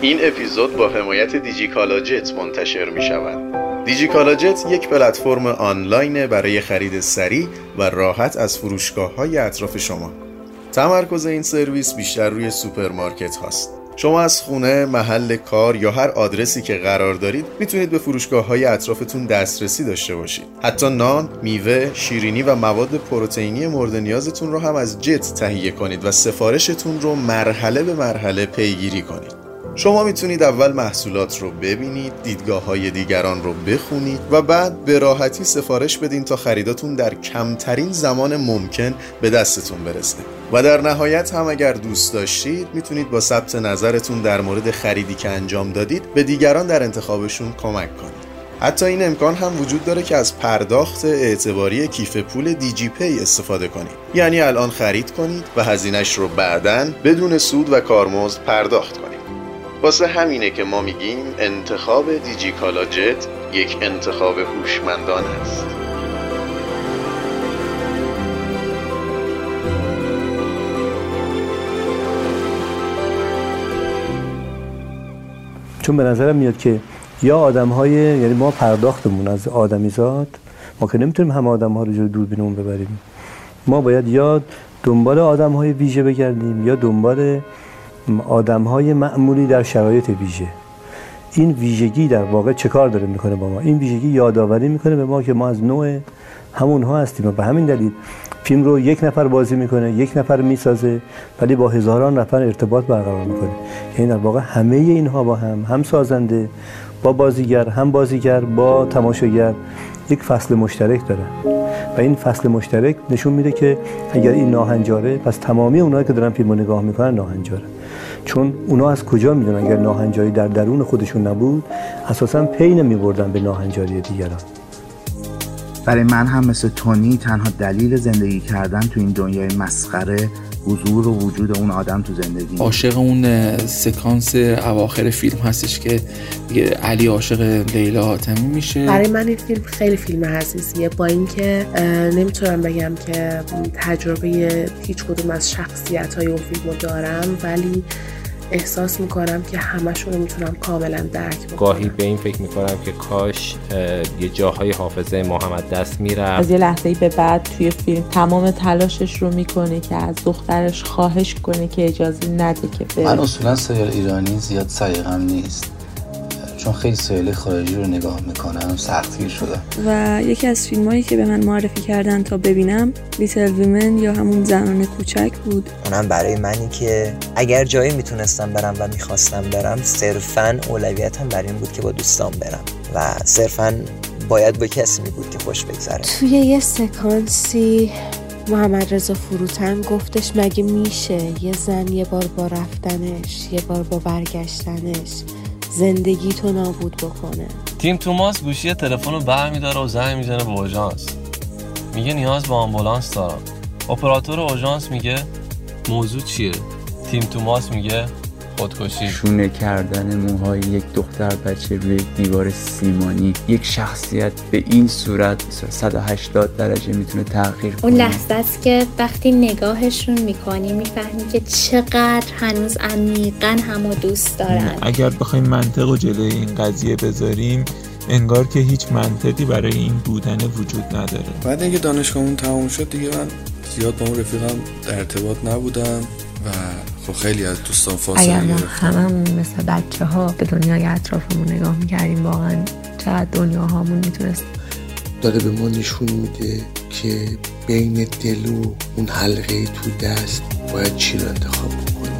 این اپیزود با حمایت دیجیکالا جت منتشر می شود. دیجیکالا جت یک پلتفرم آنلاین برای خرید سریع و راحت از فروشگاه های اطراف شما. تمرکز این سرویس بیشتر روی سوپرمارکت هاست. شما از خونه، محل کار یا هر آدرسی که قرار دارید می‌تونید به فروشگاه های اطرافتون دسترسی داشته باشید. حتی نان، میوه، شیرینی و مواد پروتئینی مورد نیازتون رو هم از جت تهیه کنید و سفارشتون رو مرحله به مرحله پیگیری کنید. شما می‌تونید اول محصولات رو ببینید دیدگاه های دیگران رو بخونید و بعد به راحتی سفارش بدین تا خریداتون در کمترین زمان ممکن به دستتون برسه. و در نهایت هم اگر دوست داشتید می‌تونید با ثبت نظرتون در مورد خریدی که انجام دادید به دیگران در انتخابشون کمک کنید. حتی این امکان هم وجود داره که از پرداخت اعتباری کیف پول دیجی پی استفاده کنید. یعنی الان خرید کنید و هزینهش رو بعدا بدون سود و کارمزد پرداخت کنید. واسه همینه که ما میگیم انتخاب دیجیکالا جت یک انتخاب هوشمندان است. چون به نظرم میاد که یا آدم های یعنی ما پرداختمون از آدمیزاد ما که نمی‌تونیم همه آدم ها رو جلو دوربینمون ببریم. ما باید یا دنبال آدم های ویژه بگردیم یا دنبال آدم های معمولی در شرایط ویژه. این ویژگی در واقع چه کار داره می‌کنه با ما؟ این ویژگی یادآوری می‌کنه به ما که ما از نوع همونها هستیم. و به همین دلیل فیلم رو یک نفر بازی می‌کنه یک نفر می‌سازه ولی با هزاران نفر ارتباط برقرار می‌کنه. یعنی در واقع همه اینها با هم هم سازنده با بازیگر هم بازیگر با تماشاگر یک فصل مشترک دارن و این فصل مشترک نشون میده که اگر این ناهنجاره پس تمامی اونایی که دارن فیلم نگاه می‌کنن ناهنجاره. چون اونا از کجا می‌دونن اگر ناهنجاری در درون خودشون نبود؟ اساسا پی نمیبردن به ناهنجاری دیگران. برای من هم مثل تونی تنها دلیل زندگی کردن تو این دنیای مسخره حضور و وجود اون آدم تو زندگی. عاشق اون سکانس اواخر فیلم هستش که علی عاشق لیلا حاتمی میشه. برای من این فیلم خیلی فیلم حساسیه با اینکه نمی‌تونم بگم که تجربه هیچ کدوم از شخصیت های اون فیلم رو دارم ولی احساس می‌کنم که همشون رو می‌تونم کاملا درک بکنم. گاهی به این فکر می‌کنم که کاش یه جاهای حافظه محمد دست میره از یه لحظه به بعد توی فیلم تمام تلاشش رو می‌کنه که از دخترش خواهش کنه که اجازه نده که بره. من اصولا سریال ایرانی زیاد سریقم نیست. چون خیلی سریال خارجی رو نگاه می‌کنم سختگیر شده و یکی از فیلم هایی که به من معرفی کردن تا ببینم لیتل ویمن یا همون زنان کوچک بود. اونم برای منی که اگر جایی می‌تونستم برم و می‌خواستم برم صرفا اولویتم برای این بود که با دوستان برم. و صرفا باید با کسی می بود که خوش بگذره. توی یه سکانسی محمد رضا فروتن گفتش مگه میشه یه زن یه بار با رفتنش یه بار با برگشتنش زندگی تو نابود بکنه. تیم توماس گوشی تلفن رو برمیداره و زنگ می‌زنه به اورژانس میگه نیاز به آمبولانس دارم. اپراتور اورژانس میگه موضوع چیه؟ تیم توماس میگه خودکشی. شونه کردن موهای یک دختر بچه روی دیوار سیمانی. یک شخصیت به این صورت 180 درجه می‌تونه تغییر کنه. اون لحظه است که وقتی نگاهشون می‌کنی می‌فهمی که چقدر هنوز عمیقا همو دوست دارن. اگر بخوایم منطق و جلوی این قضیه بذاریم انگار که هیچ منطقی برای این بودن وجود نداره. بعد اینکه دانشگاهمون تموم شد دیگه من زیاد با اون رفیقم در ارتباط نبودم و خب خیلی از دوستان فاصله اگر ما هممون مثل بچه ها به دنیای اطرافمون نگاه می‌کردیم واقعا چقدر دنیا هامون می‌تونست داره به ما نشون میده که بین دل و اون حلقه تو دست باید چی رو انتخاب بکنیم.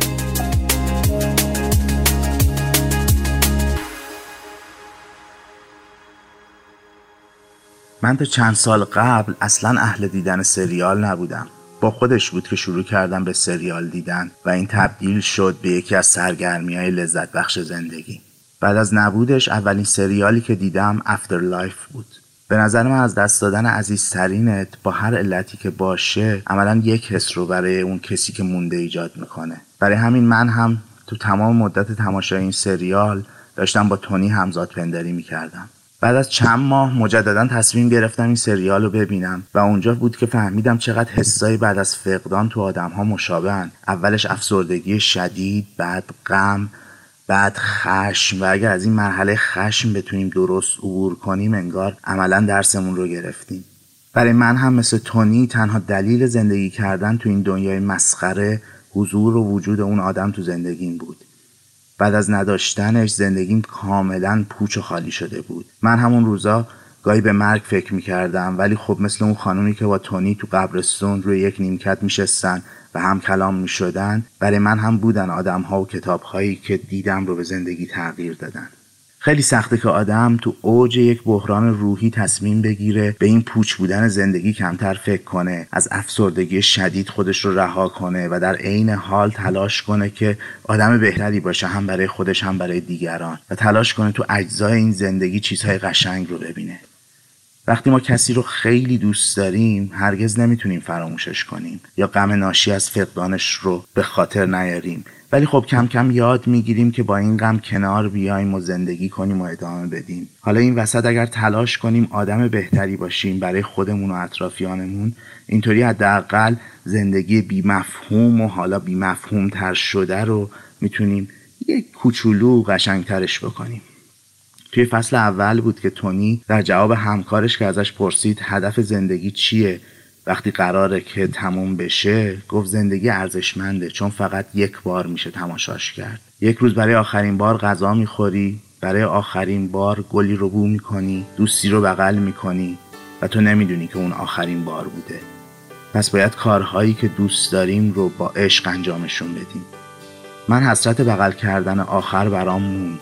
من تا چند سال قبل اصلا اهل دیدن سریال نبودم. با خودش بود که شروع کردم به سریال دیدن و این تبدیل شد به یکی از سرگرمی های لذت بخش زندگی. بعد از نبودش اولین سریالی که دیدم After Life بود. به نظر من از دست دادن عزیزترینت با هر علتی که باشه عملا یک حس رو برای اون کسی که مونده ایجاد می‌کنه. برای همین من هم تو تمام مدت تماشای این سریال داشتم با تونی همزاد پندری می‌کردم. بعد از چند ماه مجددا تصمیم گرفتم این سریال رو ببینم و اونجا بود که فهمیدم چقدر حسایی بعد از فقدان تو آدم ها مشابهن. اولش افسردگی شدید بعد غم بعد خشم. و اگر از این مرحله خشم بتونیم درست عبور کنیم انگار عملا درسمون رو گرفتیم. برای من هم مثل تونی تنها دلیل زندگی کردن تو این دنیای مسخره حضور و وجود اون آدم تو زندگیم بود. بعد از نداشتنش زندگیم کاملا پوچ و خالی شده بود. من همون روزا گاهی به مرگ فکر می‌کردم ولی خب مثل اون خانومی که با تونی تو قبرستون روی یک نیمکت میشستن و هم کلام می‌شدن برای من هم بودن آدم ها و کتاب هایی که دیدم رو به زندگی تغییر دادن. خیلی سخته که آدم تو اوج یک بحران روحی تصمیم بگیره به این پوچ بودن زندگی کمتر فکر کنه از افسردگی شدید خودش رو رها کنه و در عین حال تلاش کنه که آدم بهتری باشه هم برای خودش هم برای دیگران و تلاش کنه تو اجزای این زندگی چیزهای قشنگ رو ببینه. وقتی ما کسی رو خیلی دوست داریم هرگز نمی‌تونیم فراموشش کنیم یا غم ناشی از فقدانش رو به خاطر نیاریم. ولی خب کم کم یاد می‌گیریم که با این غم کنار بیایم و زندگی کنیم و ادامه بدیم. حالا این وسط اگر تلاش کنیم آدم بهتری باشیم برای خودمون و اطرافیانمون اینطوری حداقل زندگی بی مفهوم و حالا بی مفهوم تر شده رو می‌تونیم یک کوچولو قشنگترش بکنیم. توی فصل اول بود که تونی در جواب همکارش که ازش پرسید هدف زندگی چیه؟ وقتی قراره که تموم بشه گفت زندگی ارزشمنده چون فقط یک بار میشه تماشاش کرد. یک روز برای آخرین بار غذا می‌خوری برای آخرین بار گلی رو بو می‌کنی دوستی رو بغل می‌کنی و تو نمی‌دونی که اون آخرین بار بوده. پس باید کارهایی که دوست داریم رو با عشق انجامشون بدیم. من حسرت بغل کردن آخر برام موند.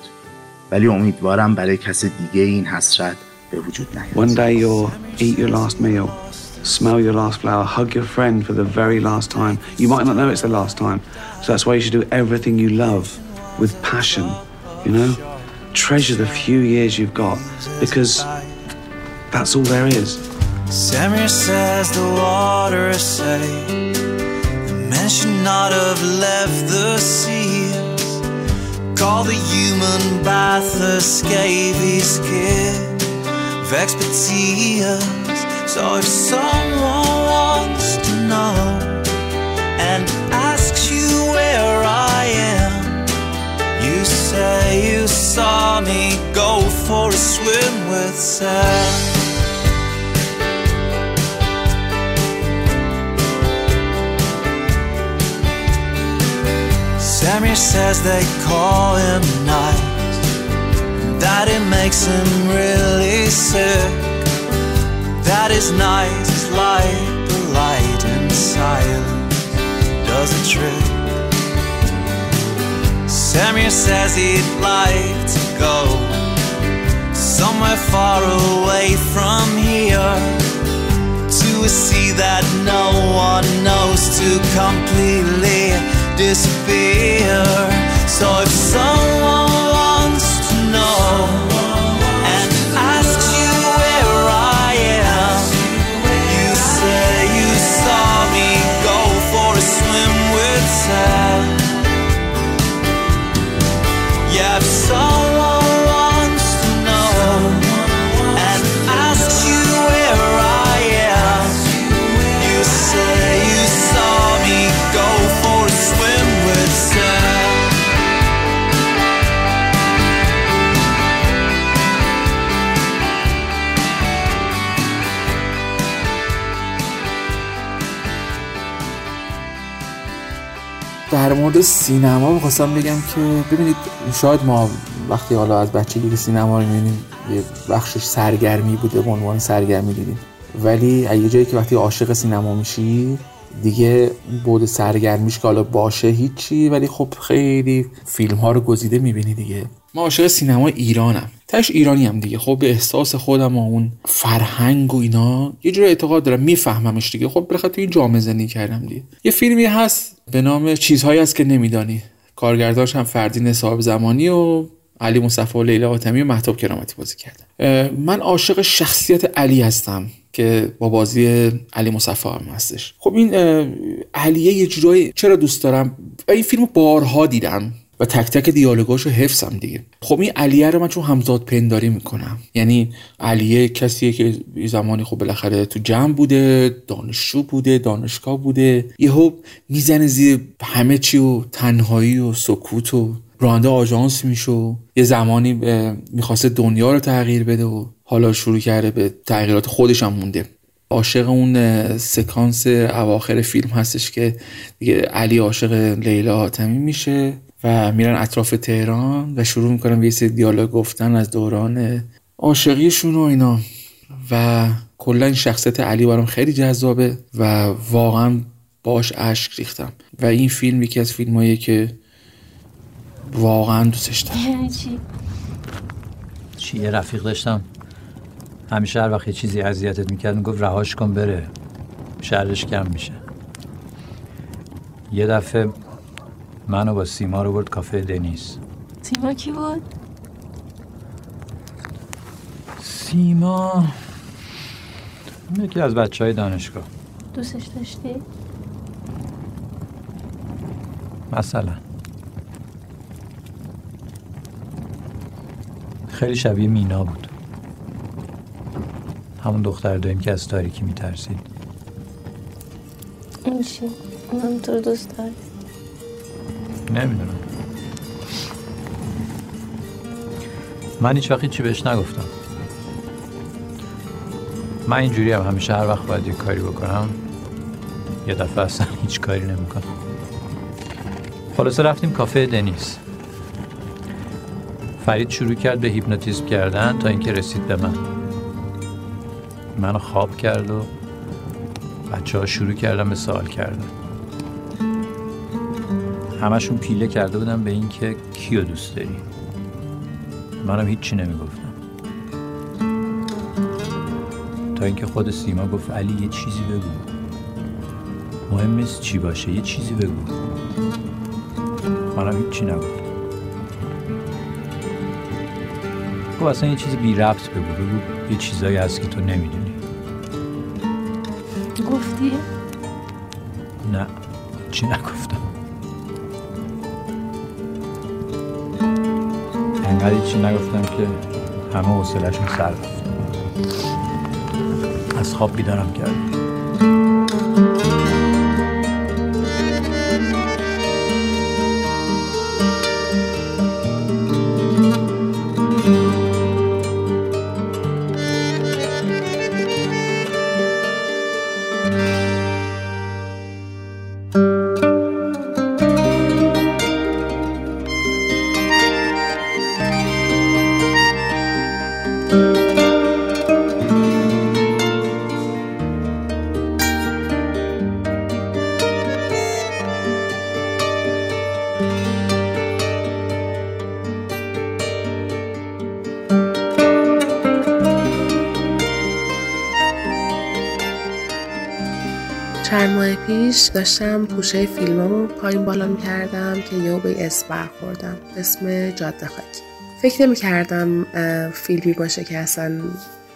ولی امیدوارم برای کس دیگه این حسرت به وجود نیاد One day you'll eat your last meal, smell your last flower, hug your friend for the very last time. You might not know it's the last time. So that's why you should do everything you love with passion, you know? Treasure the few years you've got because that's all there is. Samir says the water is safe. The men should not have left the seas. Call the human bath a scabies kid of expertise. So if someone wants to know and asks you where I am, you say you saw me go for a swim with Sam. Samir says they call him nice, that it makes him really sick. That his night is like the light and silence does a trick. Samir says he'd like to go somewhere far away from here to a sea that no one knows to completely disappear. So if someone مورد سینما می‌خواستم بگم که ببینید شاید ما وقتی حالا از بچگی که سینما رو می‌بینیم یه بخشش سرگرمی بوده به عنوان سرگرمی دیدیم. ولی یه جایی که وقتی عاشق سینما میشی دیگه بود سرگرمیش که حالا باشه هیچی ولی خب خیلی فیلم ها رو گزیده می‌بینی دیگه. ما عاشق سینما ایرانم. تش ایرانی هم دیگه. خب به احساس خودم و اون فرهنگ و اینا یه جور اعتقاد دارم. میفهممش دیگه. خب بالاخره تو این جامعه زندگی کردم دیگه. یه فیلمی هست به نام چیزهایی هست که نمیدانی. کارگردانش هم فردین صاحب زمانی و علی مصطفی و لیلا آتمی و مهتاب کرامتی بازی کردن. من عاشق شخصیت علی هستم که با بازی علی مصطفی هم هستش. خب این علیه یه جورایی چرا دوست دارم؟ این فیلم بارها دیدم. و تک تک دیالوگاشو حفظم دیگه. خب این علیه رو من چون همزاد پنداری می‌کنم. یعنی علیه کسیه که زمانی خب بالاخره تو جمع بوده دانشجو بوده دانشگاه بوده. یهو می‌زنه زیر همه چی و تنهایی و سکوت و راننده آژانس میشه. یه زمانی می‌خواسته دنیا رو تغییر بده و حالا شروع کرده به تغییرات خودش هم مونده. عاشق اون سکانس اواخر فیلم هستش که دیگه علی عاشق لیلا حاتمی میشه. و میرن اطراف تهران و شروع می‌کنن به یه دیالوگ گفتن از دوران عاشقیشون و اینا. و کلا این شخصیت علی برام خیلی جذابه و واقعا باش اشک ریختم. و این فیلم یکی از فیلم که واقعا دوستش دارم. چی؟ چی یه رفیق داشتم. همیشه هر وقت یه چیزی اذیتت می‌کرد می‌گفت رهاش کن بره. شرش کم میشه. یه دفعه منو با سیما رو برد کافه دنیس سیما کی بود؟ سیما یکی از بچه های دانشگاه دوستش داشتی؟ مثلا خیلی شبیه مینا بود همون دختر داریم که از تاریکی میترسید این چی؟ اونم تو دوست داری؟ نمی‌دونم. من هیچ وقت چی بهش نگفتم. من اینجوری هم همیشه هر وقت باید یه کاری بکنم یه دفعه اصلا هیچ کاری نمی‌کنم. خلاصه رفتیم کافه دنیس. فرید شروع کرد به هیپنوتیزم کردن تا اینکه رسید به من. منو خواب کرد و بچه ها شروع کردن به سوال کردن. همشون پیله کرده بودن به اینکه کیو دوست داری. منم هیچی نمی‌گفتم. تا اینکه خود سیما گفت علی یه چیزی بگو. مهم نیست چی باشه یه چیزی بگو. منم هیچی نگفتم. گفت اصلا یه چیز بی ربط بگو بگو یه چیزایی هست که تو نمی‌دونی. گفتی؟ نه چی نگفتم. انقدر چی نگفتم که همه حوصلهشون سر از خواب بیدارم کرد پیش داشتم پوشه فیلمامو پایین بالا می‌کردم که یهو به اسم برخوردم. اسم جاده خاکی. فکر نمی کردم فیلمی باشه که اصلا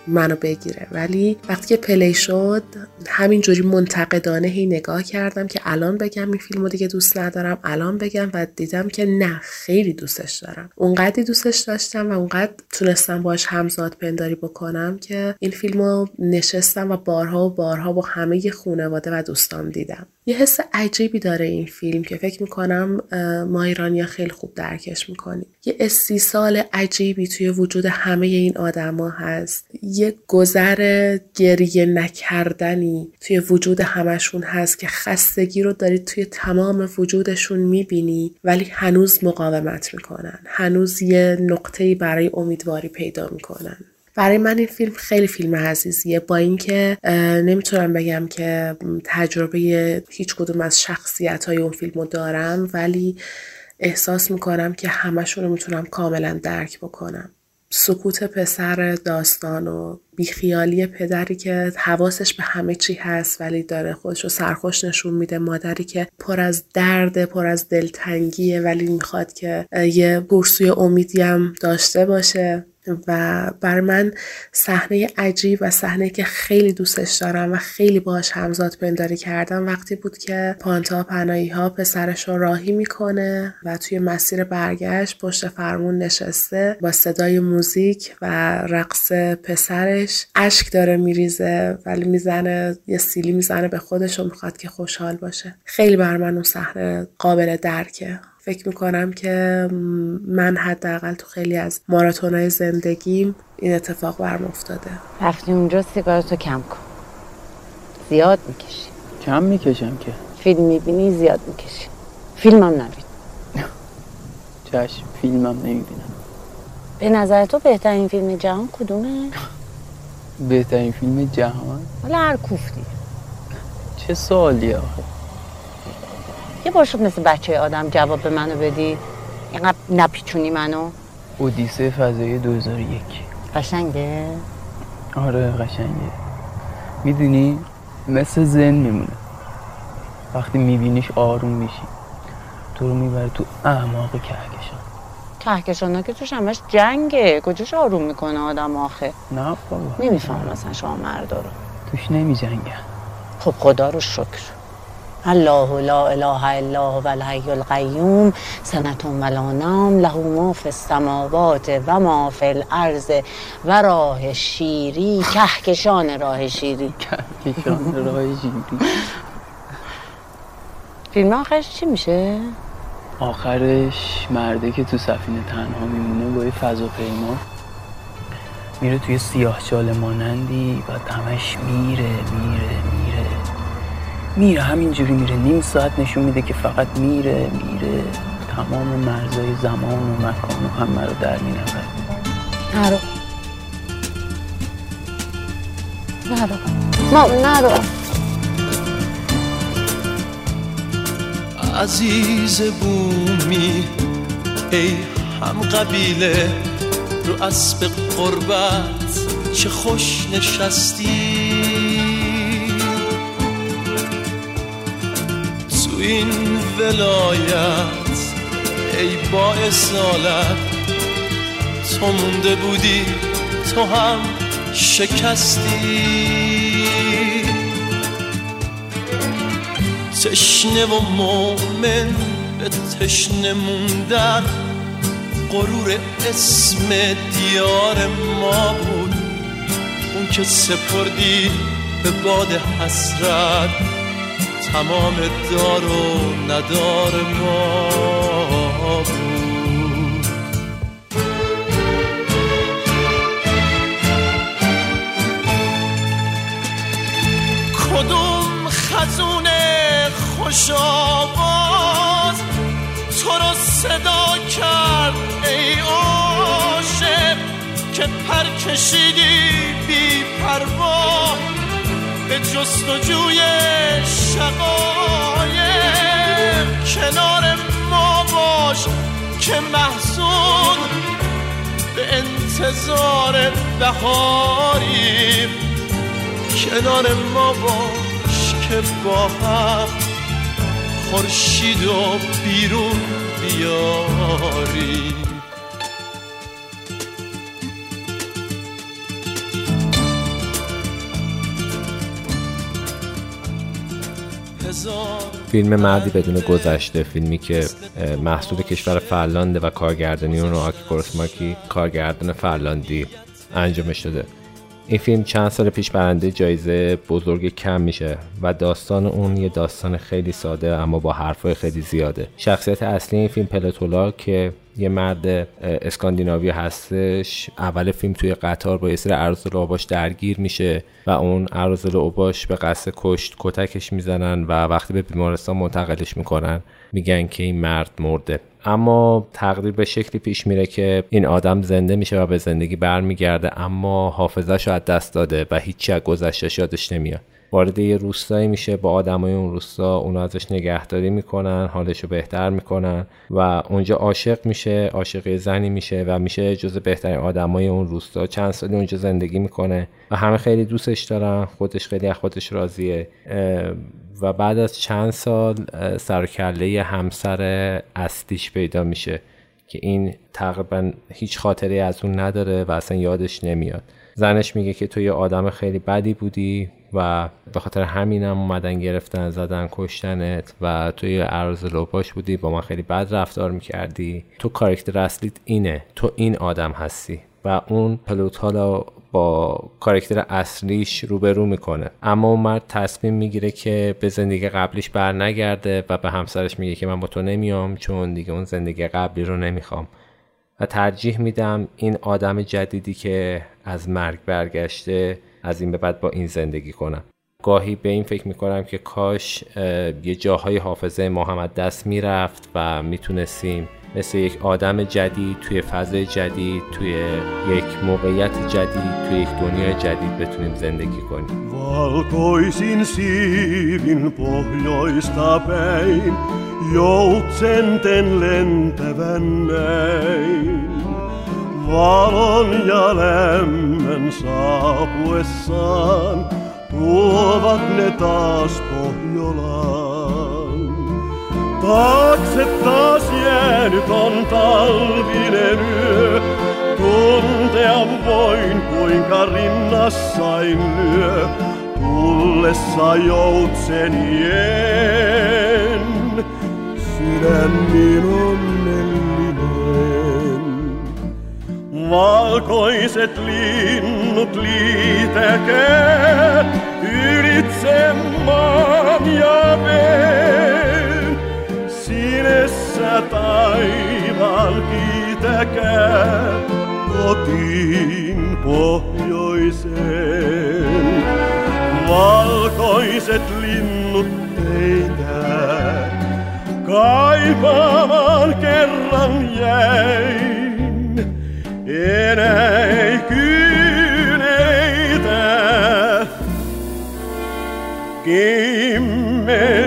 منو بگیره. ولی وقتی که پلی شد همینجوری منتقدانه هی نگاه کردم که الان بگم این فیلمو دیگه دوست ندارم الان بگم و دیدم که نه خیلی دوستش دارم. اونقدری دوستش داشتم و اونقدر تونستم باش همزاد پنداری بکنم که این فیلمو نشستم و بارها و بارها با همه خانواده و دوستان دیدم. یه حس عجیبی داره این فیلم که فکر می‌کنم ما ایرانیا خیلی خوب درکش می‌کنیم. یه استیصال عجیبی توی وجود همه این آدما هست. یه گذر گریه نکردنی توی وجود همشون هست که خستگی رو داری توی تمام وجودشون می‌بینی ولی هنوز مقاومت می‌کنن. هنوز یه نقطه‌ای برای امیدواری پیدا می‌کنن. برای من این فیلم خیلی فیلم عزیزیه با اینکه نمی‌تونم بگم که تجربه هیچ کدوم از شخصیت های اون فیلم رو دارم ولی احساس می‌کنم که همشون رو می‌تونم کاملا درک بکنم. سکوت پسر داستان و بیخیالی پدری که حواسش به همه چی هست ولی داره خودش رو سرخوش نشون میده مادری که پر از درد پر از دلتنگیه ولی می‌خواد که یه برسوی امیدی هم داشته باشه. و بر من صحنه عجیب و صحنه که خیلی دوستش دارم و خیلی باش همزاد پنداری کردم وقتی بود که پانتا پناهی ها پسرش رو راهی می‌کنه و توی مسیر برگشت پشت فرمون نشسته با صدای موزیک و رقص پسرش. اشک داره میریزه ولی می‌زنه یه سیلی می‌زنه به خودش و می‌خواد که خوشحال باشه. خیلی بر من اون صحنه قابل درکه. فکر می‌کنم که من حداقل تو خیلی از ماراتونهای زندگیم این اتفاق برم افتاده. رفتی اونجا سیگارتو کم کن. زیاد می‌کشی. کم می‌کشم که. فیلم می‌بینی زیاد می‌کشی. فیلمم نبین. چشم فیلمم نمی‌بینم. به نظر تو بهترین فیلم جهان کدومه؟ بهترین فیلم جهان؟ حالا هر کوفتی. چه سوالی آخه؟ یه بار شد مثل بچه آدم جواب به منو بدی. اینقدر نپیچونی منو. اودیسه فضایی 2001 قشنگه؟ آره قشنگه. می‌دونی مثل زن میمونه. وقتی میبینیش آروم میشی تو رو می‌بره تو اعماق کهکشان. کهکشان ها که توش همش جنگه. کجاش آروم می‌کنه آدم آخه؟ نه بابا. نمیفهم مثلا شما مردا رو. توش نمی جنگن خب خدا رو شکر. الله لا اله الا هو الحی القیوم سنتون ولا نام له ما فی السماوات و ما فی الارض و راه شیری کهکشان راه شیری. کهکشان راه شیری. فیلم آخرش چی میشه؟ آخرش مرده که تو سفینه تنها میمونه با یه فضاپیما میره توی سیاه چال مانندی و همش میره میره میره. میره همینجوری میره. نیم ساعت نشون میده که فقط میره میره. تمام مرزای زمان و مکان و همه رو در می نرو. نرو. ما نرو. عزیز بومی ای هم قبیله رو اسب قربت چه خوش نشستی؟ این ولایت ای با اصالت تو مونده بودی تو هم شکستی. تشنه و مؤمن به تشنه موندن غرور اسم دیار ما بود. اون که سپردی به باد حسرت. تمام دار و ندار ما کدوم خزونه خوش آواز تو رو صدا کرد ای عاشق که پر کشیدی بی پروا؟ به جستجوی شقایق. کنار ما باش که محزون به انتظار بهاریم. کنار ما باش که با هم خورشید و بیرون بیاریم. فیلم مردی بدون گذشته فیلمی که محصول کشور فنلاند و کارگردانی اون رو آکی کورسماکی کارگردان فنلاندی انجامش داده. این فیلم چند سال پیش برنده جایزه بزرگ کم میشه و داستان اون یه داستان خیلی ساده اما با حرفای خیلی زیاده. شخصیت اصلی این فیلم پلتولا که یه مرد اسکاندیناوی هستش. اول فیلم توی قطار با یه سری ارزل اوباش درگیر میشه و اون ارزل اوباش به قصد کشت کتکش می‌زنن و وقتی به بیمارستان منتقلش می‌کنن میگن که این مرد مرده. اما تقدیر به شکلی پیش میره که این آدم زنده میشه و به زندگی برمیگرده اما حافظش رو از دست داده و هیچی از گذشتهش یادش نمیاد. وارد یه روستایی میشه با آدمای اون روستا اونا ازش نگهداری می‌کنن حالش رو بهتر می‌کنن و اونجا عاشق میشه عاشق زنی میشه و میشه جز بهترین آدمای اون روستا. چند سالی اونجا زندگی می‌کنه و همه خیلی دوستش دارن خودش خیلی از خودش راضیه. و بعد از چند سال سرکله همسر اصلیش پیدا میشه که این تقریبا هیچ خاطری از اون نداره و اصلا یادش نمیاد. زنش میگه که تو یه آدم خیلی بدی بودی و به خاطر همینم اومدن گرفتن زدن کشتنت و تو یه عرض لوپاش بودی با من خیلی بد رفتار می‌کردی. تو کارکتر اصلیت اینه. تو این آدم هستی و اون پلوت حالا با کارکتر اصلیش روبرو می‌کنه. اما اون مرد تصمیم می‌گیره که به زندگی قبلیش بر نگرده و به همسرش میگه که من با تو نمیام چون دیگه اون زندگی قبلی رو نمی‌خوام. و ترجیح میدم این آدم جدیدی که از مرگ برگشته از این به بعد با این زندگی کنم گاهی به این فکر می‌کنم که کاش یه جاهای حافظه محمد دست می‌رفت و می‌تونستیم مثل یک آدم جدید توی فضای جدید توی یک موقعیت جدید توی یک دنیای جدید بتونیم زندگی کنیم. Valon ja lämmön saapuessaan, tuovat ne taas Pohjolaan. Taakse taas jäänyt on talvinen yö, tuntea voin kuinka rinnassain lyö, tullessa joutsenien, sydän niin onnellinen. Valkoiset linnut liitäkää ylitse maan ja veen. Sinessä taivaan kiitäkää kotiin pohjoiseen. Valkoiset linnut teitä kaipaamaan kerran jäin. Enää ei kyneitä kimmeä.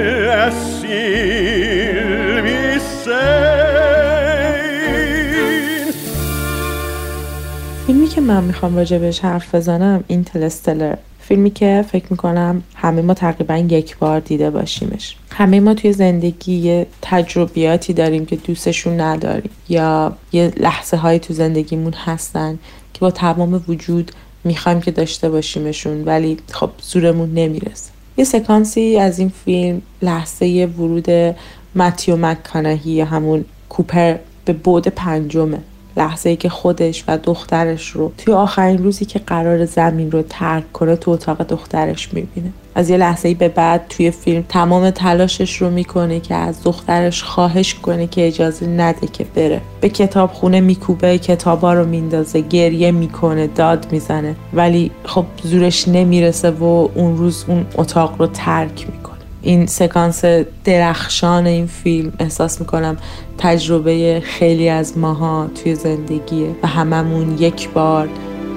فیلمی که من می‌خوام راجبش حرف بزنم این تلستلر فیلمی که فکر می‌کنم همه ما تقریبا یک بار دیده باشیمش. همه ما توی زندگی یه تجربیاتی داریم که دوستشون نداریم یا یه لحظه های تو زندگیمون هستن که با تمام وجود می‌خوایم که داشته باشیمشون ولی خب زورمون نمی‌رسه. یه سکانسی از این فیلم لحظه ورود متیو مکانهی یا همون کوپر به بود پنجمه. لحظه ای که خودش و دخترش رو توی آخرین روزی که قرار زمین رو ترک کنه تو اتاق دخترش می‌بینه. از یه لحظه ای به بعد توی فیلم تمام تلاشش رو می‌کنه که از دخترش خواهش کنه که اجازه نده که بره. به کتاب خونه میکوبه کتابا رو میندازه گریه می‌کنه داد می‌زنه. ولی خب زورش نمی‌رسه و اون روز اون اتاق رو ترک می‌کنه. این سکانس درخشان این فیلم احساس می‌کنم تجربه خیلی از ماها توی زندگیه و هممون یک بار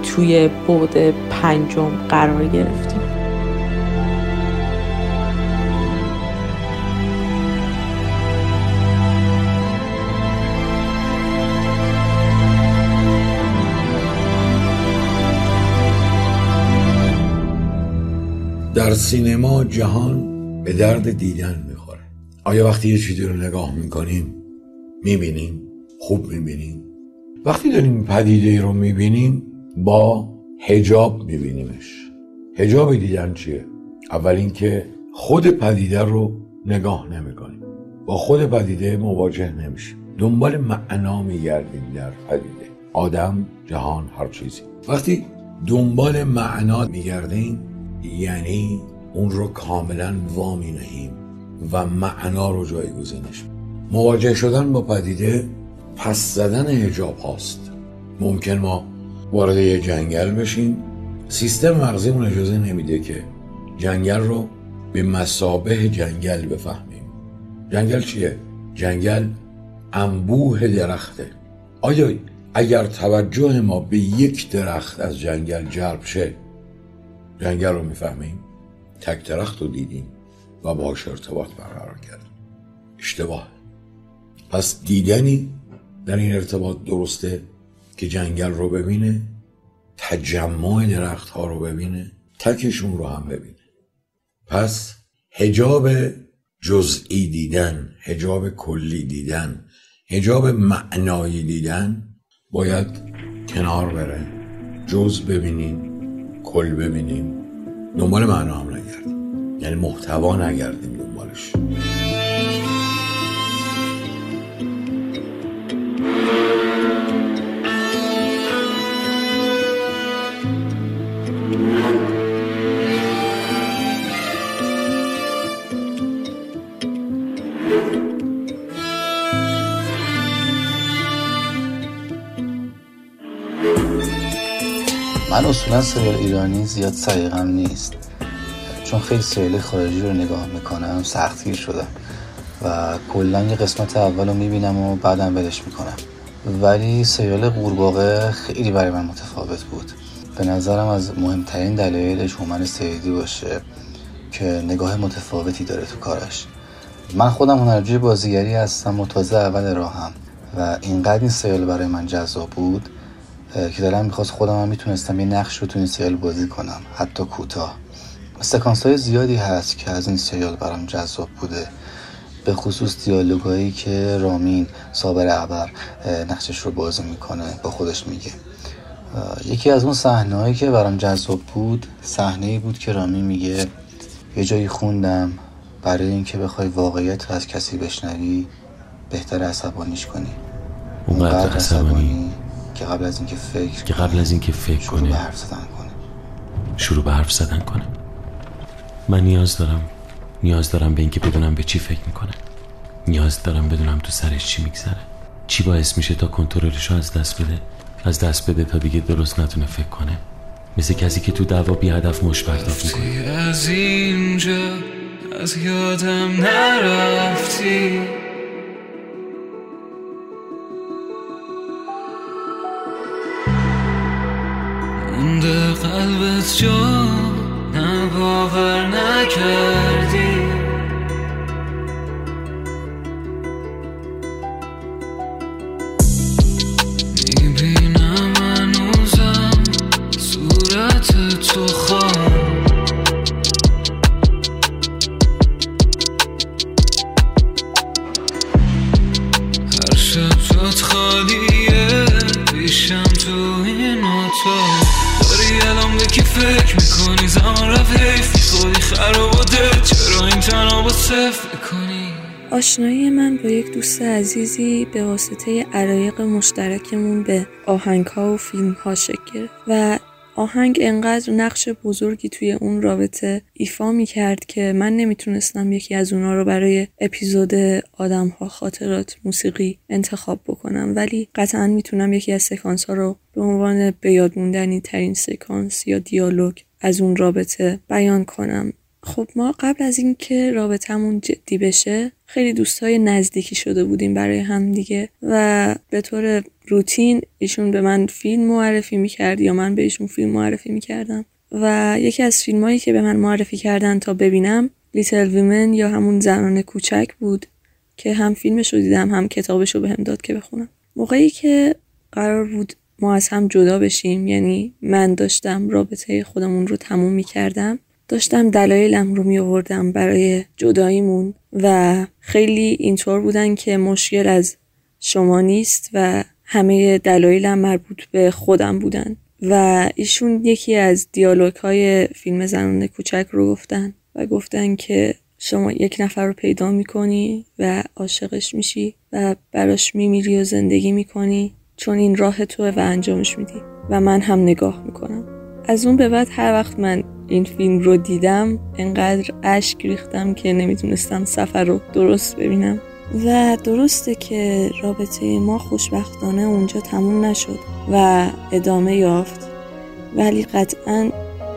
توی بود پنجم قرار گرفتیم. در سینما جهان به درد دیدن می‌خوره. آیا وقتی یه چیزی رو نگاه می‌کنیم می‌بینیم؟ خوب می‌بینیم؟ وقتی داریم پدیده رو می‌بینیم با هجاب میبینیمش. هجاب دیدن چیه؟ اول اینکه خود پدیده رو نگاه نمی‌کنیم. با خود پدیده مواجه نمیشیم. دنبال معنا میگردیم در پدیده. آدم جهان هر چیزی. وقتی دنبال معنا میگردیم یعنی اون رو کاملا وامی نهیم و معنا رو جایگزینش مواجه شدن با پدیده پس زدن هجاب هاست. ممکن ما وارد یه جنگل بشیم. سیستم مغزیمون اجازه نمیده که جنگل رو به مسابه جنگل بفهمیم. جنگل چیه؟ جنگل انبوه درخته. آیا اگر توجه ما به یک درخت از جنگل جلب شه جنگل رو می‌فهمیم؟ تک درخت رو دیدیم و باهاش ارتباط برقرار کردیم. اشتباه. پس دیدنی در این ارتباط درسته که جنگل رو ببینه تجمع درخت ها رو ببینه تکشون رو هم ببینه. پس هجاب جزئی دیدن هجاب کلی دیدن هجاب معنایی دیدن باید کنار بره. جز ببینیم کل ببینیم دنبال معنا هم نگردیم. یعنی محتوا نگردیم دنبالش. اصولا سریال ایرانی زیاد سریقم نیست. چون خیلی سریال خارجی رو نگاه می‌کنم سختگیر شدم و کلا یه قسمت اول رو می‌بینم و بعدم ولش می‌کنم. ولی سریال قورباغه خیلی برای من متفاوت بود. به نظرم از مهمترین دلایلش هومن سیدی باشه که نگاه متفاوتی داره تو کارش. من خودم هنرجوی بازیگری هستم و تازه اول راهم و اینقدر این سریال برای من جذاب بود که دلم می‌خواست خودم هم می‌تونستم یه نقش رو تو این سریال بازی کنم حتی کوتاه. سکانس های زیادی هست که از این سریال برام جذاب بوده. به خصوص دیالوگایی که رامین صابر عبر نقشش رو بازی می‌کنه با خودش میگه. یکی از اون صحنه هایی که برام جذاب بود صحنه ای بود که رامین میگه یه جایی خوندم برای اینکه بخوای واقعیت رو از کسی بشنوی بهتر عصبانیش کنی. اونقدر عصبانی. که قبل از اینکه فکر که قبل از اینکه فکر شروع کنه. به حرف زدن کنه. شروع به حرف زدن کنه. من نیاز دارم نیاز دارم به اینکه بدونم به چی فکر می‌کنه. نیاز دارم بدونم تو سرش چی میگذره. چی باعث میشه تا کنترلش رو از دست بده؟ از دست بده تا دیگه درست نتونه فکر کنه. مثل کسی که تو دعوا بی هدف مش پرتاب می‌کنه. از اینجا از یادم نرفتی. قلبت جا نه نکردی آشنایی من با یک دوست عزیزی به واسطه علایق مشترکمون به آهنگ ها و فیلم ها شکل و آهنگ انقدر نقش بزرگی توی اون رابطه ایفا می کرد که من نمی‌تونستم یکی از اونا رو برای اپیزود آدم ها خاطرات موسیقی انتخاب بکنم. ولی قطعا می‌تونم یکی از سکانس ها رو به عنوان به موندنی ترین سکانس یا دیالوگ از اون رابطه بیان کنم. خب ما قبل از اینکه رابطمون جدی بشه خیلی دوستای نزدیکی شده بودیم برای هم دیگه و به طور روتین ایشون به من فیلم معرفی می‌کرد یا من به ایشون فیلم معرفی می‌کردم. و یکی از فیلمایی که به من معرفی کردن تا ببینم لیتل ویمن یا همون زنان کوچک بود که هم فیلمش رو دیدم هم کتابش رو بهم داد که بخونم. موقعی که قرار بود ما از هم جدا بشیم یعنی من داشتم رابطه خودمون رو تموم می‌کردم داشتم دلایلم رو می آوردم برای جداییمون و خیلی اینطور بودن که مشکل از شما نیست و همه دلایلم مربوط به خودم بودن و ایشون یکی از دیالوگ های فیلم زنان کوچک رو گفتن و گفتن که شما یک نفر رو پیدا می‌کنی و عاشقش میشی و براش میمیری و زندگی می‌کنی چون این راه توه و انجامش میدی و من هم نگاه می‌کنم. از اون به بعد هر وقت من این فیلم رو دیدم انقدر اشک ریختم که نمی‌تونستم سفر رو درست ببینم و درسته که رابطه ما خوشبختانه اونجا تموم نشد و ادامه یافت ولی قطعا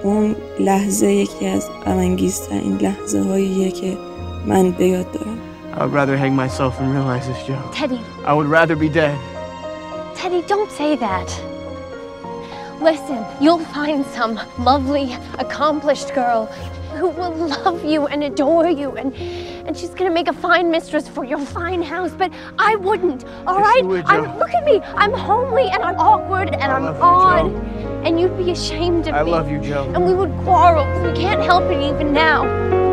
اون لحظه یکی از غمانگیزترین لحظه هاییه که من به یاد دارم I would rather hang myself than realize this, Joe. Teddy, I would rather be dead. Teddy, don't say that. Listen, you'll find some lovely, accomplished girl who will love you and adore you, and and she's gonna make a fine mistress for your fine house. But I wouldn't. All Yes, right? you would, I'm look at me. I'm homely and I'm awkward and I'm love you, odd, and you'd be ashamed of I me. I love you, Joe. And we would quarrel we can't help it even now.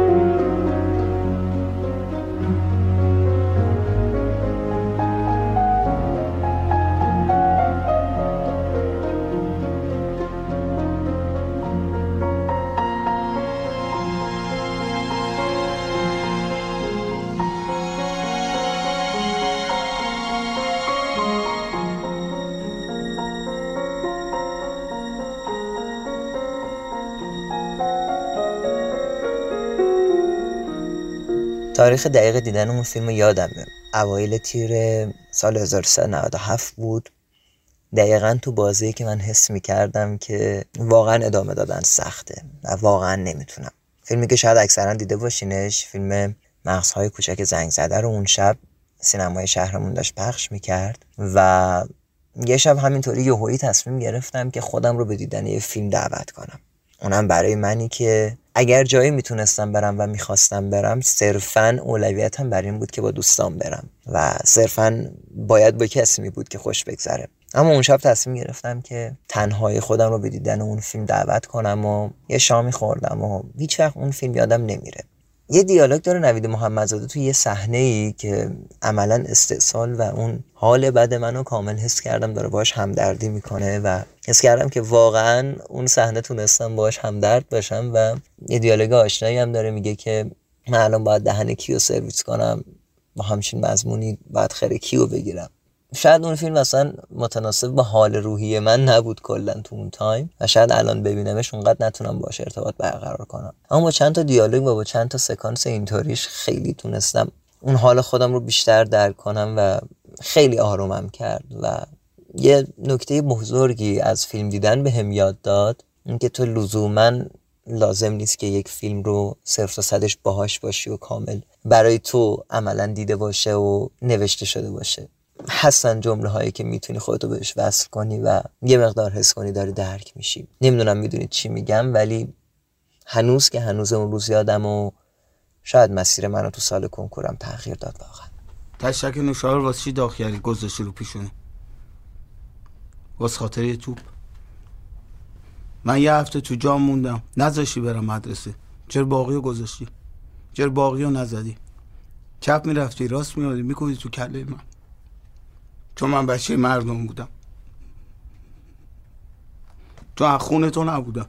تاریخ دقیق دیدن اون فیلم یادمه اوایل تیر سال 1397 بود. دقیقا تو بازی که من حس می‌کردم که واقعا ادامه دادن سخته. و واقعا نمی‌تونم. فیلمی که شاید اکثرا دیده باشینش فیلم مغزهای کوچک زنگ زده رو اون شب سینمای شهرمون داشت پخش می‌کرد. و یه شب همینطوری یهویی تصمیم گرفتم که خودم رو به دیدن یه فیلم دعوت کنم. اونم برای منی که اگر جایی می‌تونستم برم و می‌خواستم برم صرفا اولویتم بر این بود که با دوستان برم و صرفا باید با کسی می بود که خوش بگذره. اما اون شب تصمیم گرفتم که تنهای خودم رو به دیدن اون فیلم دعوت کنم و یه شامی خوردم و هیچ وقت اون فیلم یادم نمیره. یه دیالوگ داره نوید محمدزاده توی یه صحنه ای که عملا استحصال و اون حال بد منو کامل حس کردم داره باش همدردی می‌کنه و حس کردم که واقعا اون صحنه تونستم باش همدرد باشم و یه دیالوگ آشنایی هم داره میگه که من الان باید دهن کیو سرویس کنم با همچین مضمونی باید خر کیو بگیرم. شاید اون فیلم اصلا متناسب با حال روحی من نبود کلا تو اون تایم و شاید الان ببینمش اونقدر نتونم باش ارتباط برقرار کنم. اما با چند تا دیالوگ و با چند تا سکانس اینطوریش خیلی تونستم اون حال خودم رو بیشتر درک کنم و خیلی آرومم کرد و یه نکته بزرگی از فیلم دیدن بهم یاد داد اینکه تو لزوما لازم نیست که یک فیلم رو صرف و صدش باهاش باشی و کامل برای تو عملا دیده باشه و نوشته شده باشه. هستن جمله هایی که می‌تونی خودتو بهش وصل کنی و یه مقدار حس کنی داری درک میشی. نمی‌دونم می‌دونید چی میگم ولی هنوز که هنوز اون روز یادم و شاید مسیر منو تو سال کنکورم تغییر داد واقعا. تشک نوشار واسه چی داغ گذاشتی رو پیشونه واسه خاطر یه توپ. من یه هفته تو جام موندم. نذاشتی برم مدرسه. چرا باقی رو گذاشتی؟ چرا باقی رو نزدی؟ چپ می‌رفتی راست میادی می‌کنی تو کله من. چون من بچه مردم بودم. تو خونه تو نبودم.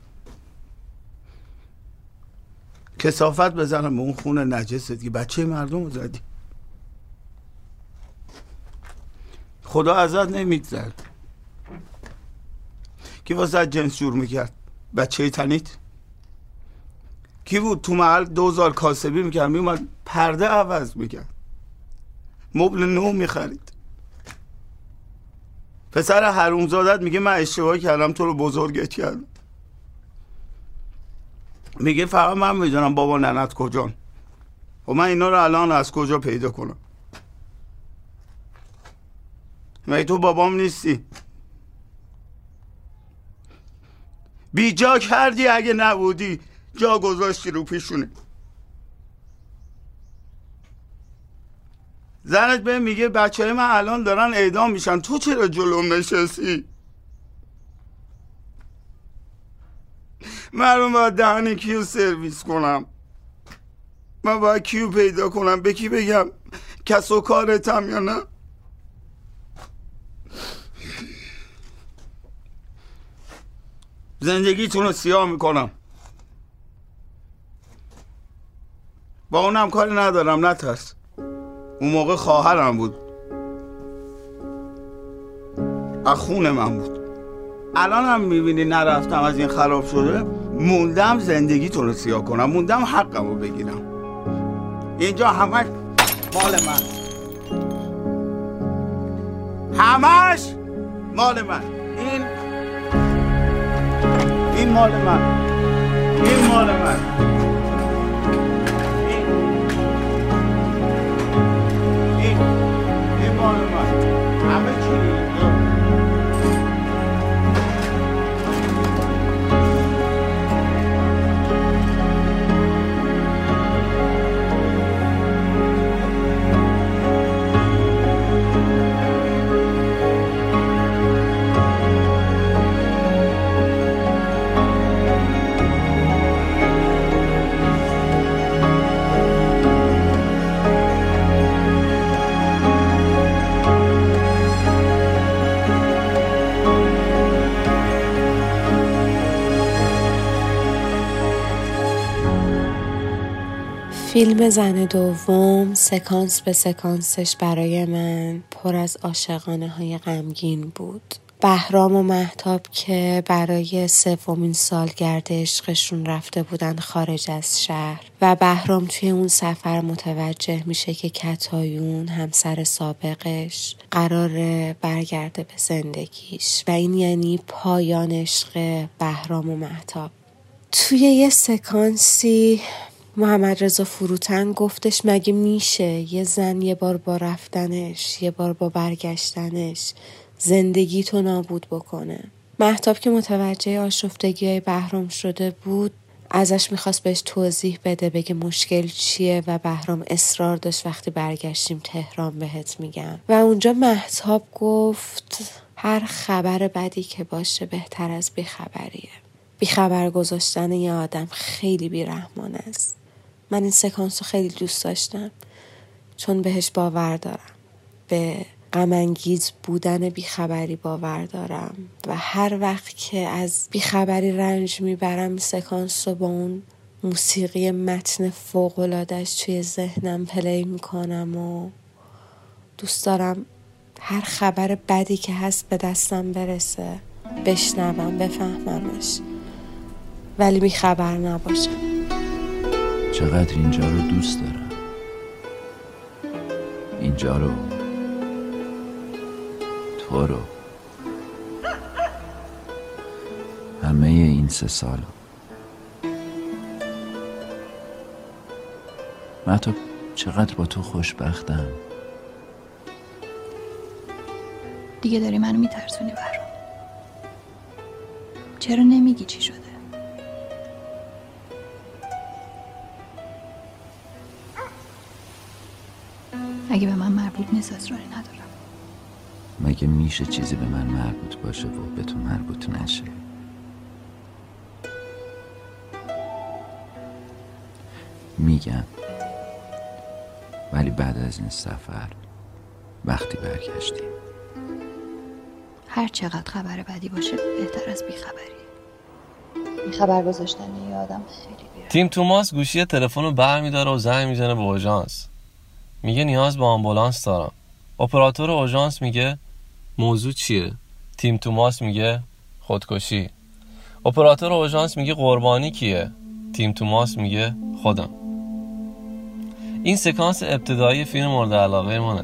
کسافت بزنم به اون خونه نجست که بچه مردم زدی. خدا ازت نمیگذر کی واسه جنس جور می‌کرد؟ بچه تنیت؟ کی بود تو محل دوزار کاسبی می‌کرد؟ میومد پرده عوض می‌کرد. مبل نو می‌خرید. پسر حرومزادت میگه من اشتباه کردم تو رو بزرگت کردم. میگه فقط من می‌دونم بابا ننت کجان. و من اینا رو الان از کجا پیدا کنم؟ مگه تو بابام نیستی؟ بی جا کردی اگه نبودی جا گذاشتی رو پیشونه زنت به میگه بچه های من الان دارن اعدام میشن. تو چرا جلوم نشستی؟ من باید دهن کیو سرویس کنم؟ من باید کیو پیدا کنم؟ به کی بگم؟ کس و کارتم یا نه؟ زندگیتون رو سیاه می‌کنم. با اونم کاری ندارم. نترس. اون موقع خواهرم بود. از خون من بود. الان هم می‌بینی نرفتم از این خراب شده موندم زندگیتون رو سیاه کنم موندم حقم رو بگیرم. اینجا همش مال من. همش مال من. این این مال من. این مال من. فیلم زن دوم سکانس به سکانسش برای من پر از عاشقانه های غمگین بود. بهرام و محتاب که برای سومین سالگرد عشقشون رفته بودن خارج از شهر و بهرام توی اون سفر متوجه میشه که کتایون همسر سابقش قرار برگرده به زندگیش و این یعنی پایان عشق بهرام و محتاب توی یه سکانسی محمد رضا فروتن گفتش مگه میشه یه زن یه بار با رفتنش یه بار با برگشتنش زندگی تو نابود بکنه؟ محتاب که متوجه آشفتگی های بهرام شده بود ازش می‌خواست بهش توضیح بده بگه مشکل چیه و بهرام اصرار داشت وقتی برگشتیم تهران بهت میگم. و اونجا محتاب گفت هر خبر بدی که باشه بهتر از بیخبریه. بیخبر گذاشتن یه آدم خیلی بیرحمان است. من این سکانس رو خیلی دوست داشتم. چون بهش باور دارم. به غمانگیز بودن بیخبری باور دارم. و هر وقت که از بیخبری رنج می‌برم سکانس رو با اون موسیقی متن فوقلادش توی ذهنم پلی می‌کنم و دوست دارم هر خبر بدی که هست به دستم برسه بشنوم بفهممش. ولی بیخبر نباشم. چقدر اینجا رو دوست دارم. اینجا رو. تو رو. همه این سه سال من تو چقدر با تو خوشبختم. دیگه داری منو میترسونی برام چرا نمیگی چی شده؟ اگه به من مربوط نیست اصراری ندارم. مگه میشه چیزی به من مربوط باشه و به تو مربوط نشه؟ میگم. ولی بعد از این سفر وقتی برگشتیم. هر چقدر خبر بدی باشه بهتر از بیخبری. بیخبر گذاشتن یه آدم خیلی تیم توماس گوشی تلفن رو برمیداره و زنگ می‌زنه به اوژانس میگه نیاز به آمبولانس دارم. اپراتور اوژانس میگه موضوع چیه؟ تیم توماس میگه خودکشی. اپراتور اوژانس میگه قربانی کیه؟ تیم توماس میگه خودم. این سکانس ابتدایی فیلم مورد علاقه منه.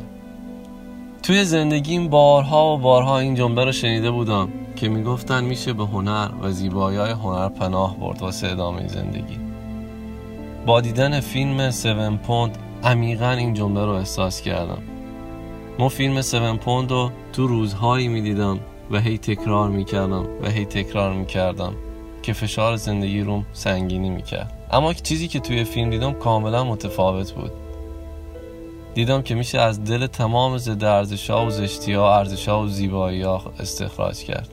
توی زندگیم بارها و بارها این جمله رو شنیده بودم که می‌گفتن میشه به هنر و زیبایی های هنر پناه برد واسه ادامه زندگی. با دیدن فیلم 7 پوند عمیقا این جمله رو احساس کردم. ما فیلم 7 پوند رو تو روزهایی می‌دیدم و هی تکرار می‌کردم و هی تکرار می‌کردم که فشار زندگی روم سنگینی می‌کرد. اما چیزی که توی فیلم دیدم کاملا متفاوت بود. دیدم که میشه از دل تمام ضد ارزش‌ها و زشتی‌ها ارزش‌ها و زیبایی‌ها استخراج کرد.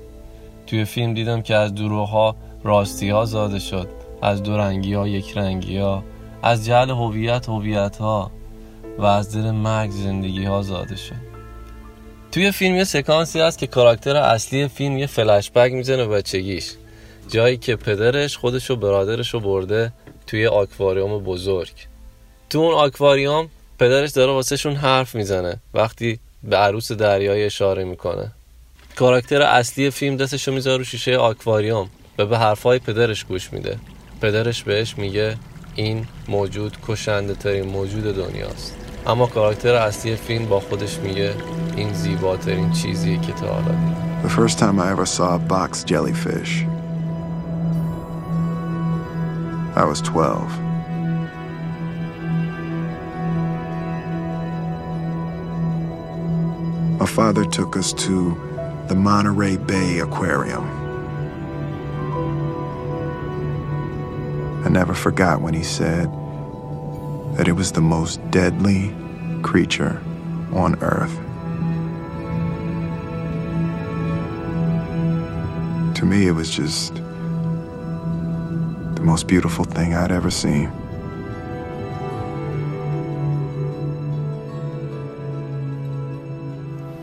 توی فیلم دیدم که از دروغ‌ها راستی‌ها زاده شد از دو رنگی‌ها یک رنگی‌ها از جهل هویت هویت‌ها و از دل مرگ زندگی‌ها زاده شد. توی فیلم یه سکانسی هست که کاراکتر اصلی فیلم یه فلش بک می‌زنه بچگیش. جایی که پدرش خودش و برادرش رو برده توی آکواریوم بزرگ. تو اون آکواریوم پدرش داره واسه شون حرف می‌زنه وقتی به عروس دریایی اشاره می‌کنه. کاراکتر اصلی فیلم دستشو می‌ذاره رو شیشه آکواریوم و به حرفای پدرش گوش میده. پدرش بهش میگه این موجود کشنده ترین موجود دنیاست اما کاراکتر اصلی فیلم با خودش میگه این زیباترین چیزیه که تا حالا The first time I ever saw a box jellyfish, I was 12. My father took us to the Monterey Bay Aquarium. I never forgot when he said that it was the most deadly creature on earth. To me, it was just the most beautiful thing I'd ever seen.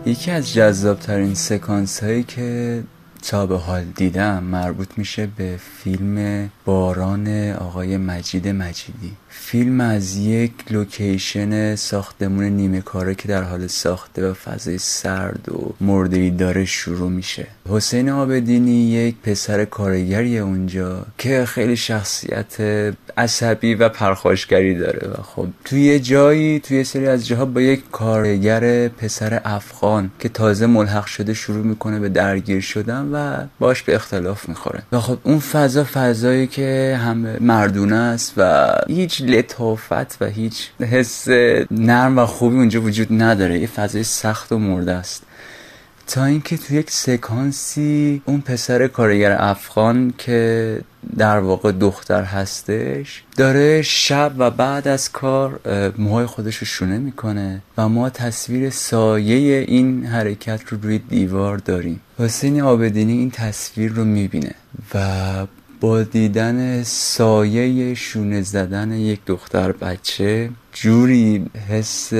یکی از جذابترین سکانس هایی که تا به حال دیدم مربوط میشه به فیلم باران آقای مجید مجیدی. فیلم از یک لوکیشن ساختمون نیمه کاره که در حال ساخته و فضای سرد و مردهی داره شروع میشه. حسین آبدینی یک پسر کارگری اونجا که خیلی شخصیت عصبی و پرخاشگری داره و خب توی یه جایی توی سری از جاها با یک کارگر پسر افغان که تازه ملحق شده شروع می‌کنه به درگیر شدن و باش به اختلاف می‌خوره. و خب اون فضا فضایی که هم مردونه است و هیچ لطافت و هیچ حس نرم و خوبی اونجا وجود نداره. یه فضای سخت و مرده است. تا اینکه تو یک سکانسی اون پسر کارگر افغان که در واقع دختر هستش داره شب و بعد از کار موهای خودش رو شونه می‌کنه و ما تصویر سایه این حرکت رو روی دیوار داریم. حسین آبدینی این تصویر رو می‌بینه و با دیدن سایه شونه زدن یک دختر بچه جوری حس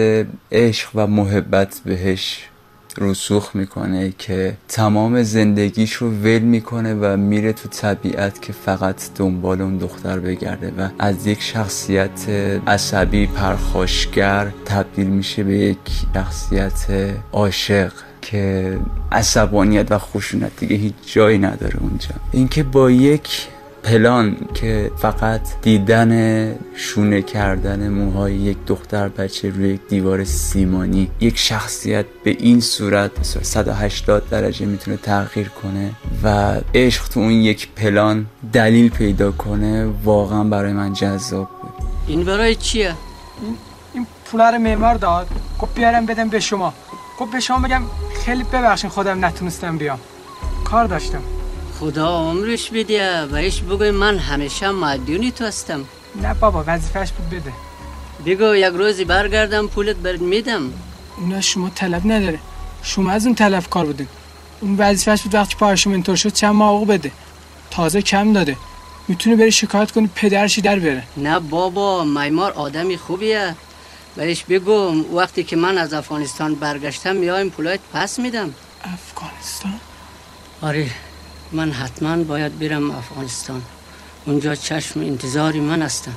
عشق و محبت بهش رسوخ می‌کنه که تمام زندگیش رو ول می‌کنه و میره تو طبیعت که فقط دنبال اون دختر بگرده و از یک شخصیت عصبی پرخاشگر تبدیل میشه به یک شخصیت عاشق. که عصبانیت و خشونت دیگه هیچ جایی نداره اونجا. اینکه با یک پلان که فقط دیدن شونه کردن موهای یک دختر بچه روی یک دیوار سیمانی یک شخصیت به این صورت 180 درجه می‌تونه تغییر کنه و عشق تو اون یک پلان دلیل پیدا کنه واقعا برای من جذاب بود. این برای چیه؟ این پولا رو معمار داد. گفت بیارم بدم به شما. گفت به شما بگم خیلی ببخشین خودم نتونستم بیام. کار داشتم. خدا عمرش بده بهش بگوی من همیشه مدیونی تو هستم. نه بابا وظیفش بود بده. بگو یک روزی برگردم پولت برد میدم. اون شما طلب نداره. شما از اون طلب کار بودین. اون وظیفش بود وقتی پای شما اینطور شد چند ماه بده. تازه کم داده. می‌تونه بری شکایت کنی پدرشی در بره نه بابا میمار آدمی خوبیه. بهش بگو وقتی که من از افغانستان برگشتم میایم پولایت پس میدم. افغانستان؟ آره من حتما باید برم افغانستان. اونجا چشم انتظاری من هستم